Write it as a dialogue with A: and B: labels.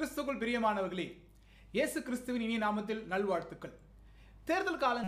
A: கிறிஸ்துக்குள் பிரியமானவர்களே இயேசு கிறிஸ்துவின் இனிய நாமத்தில் நல்வாழ்த்துக்கள். தேர்தல் காலம்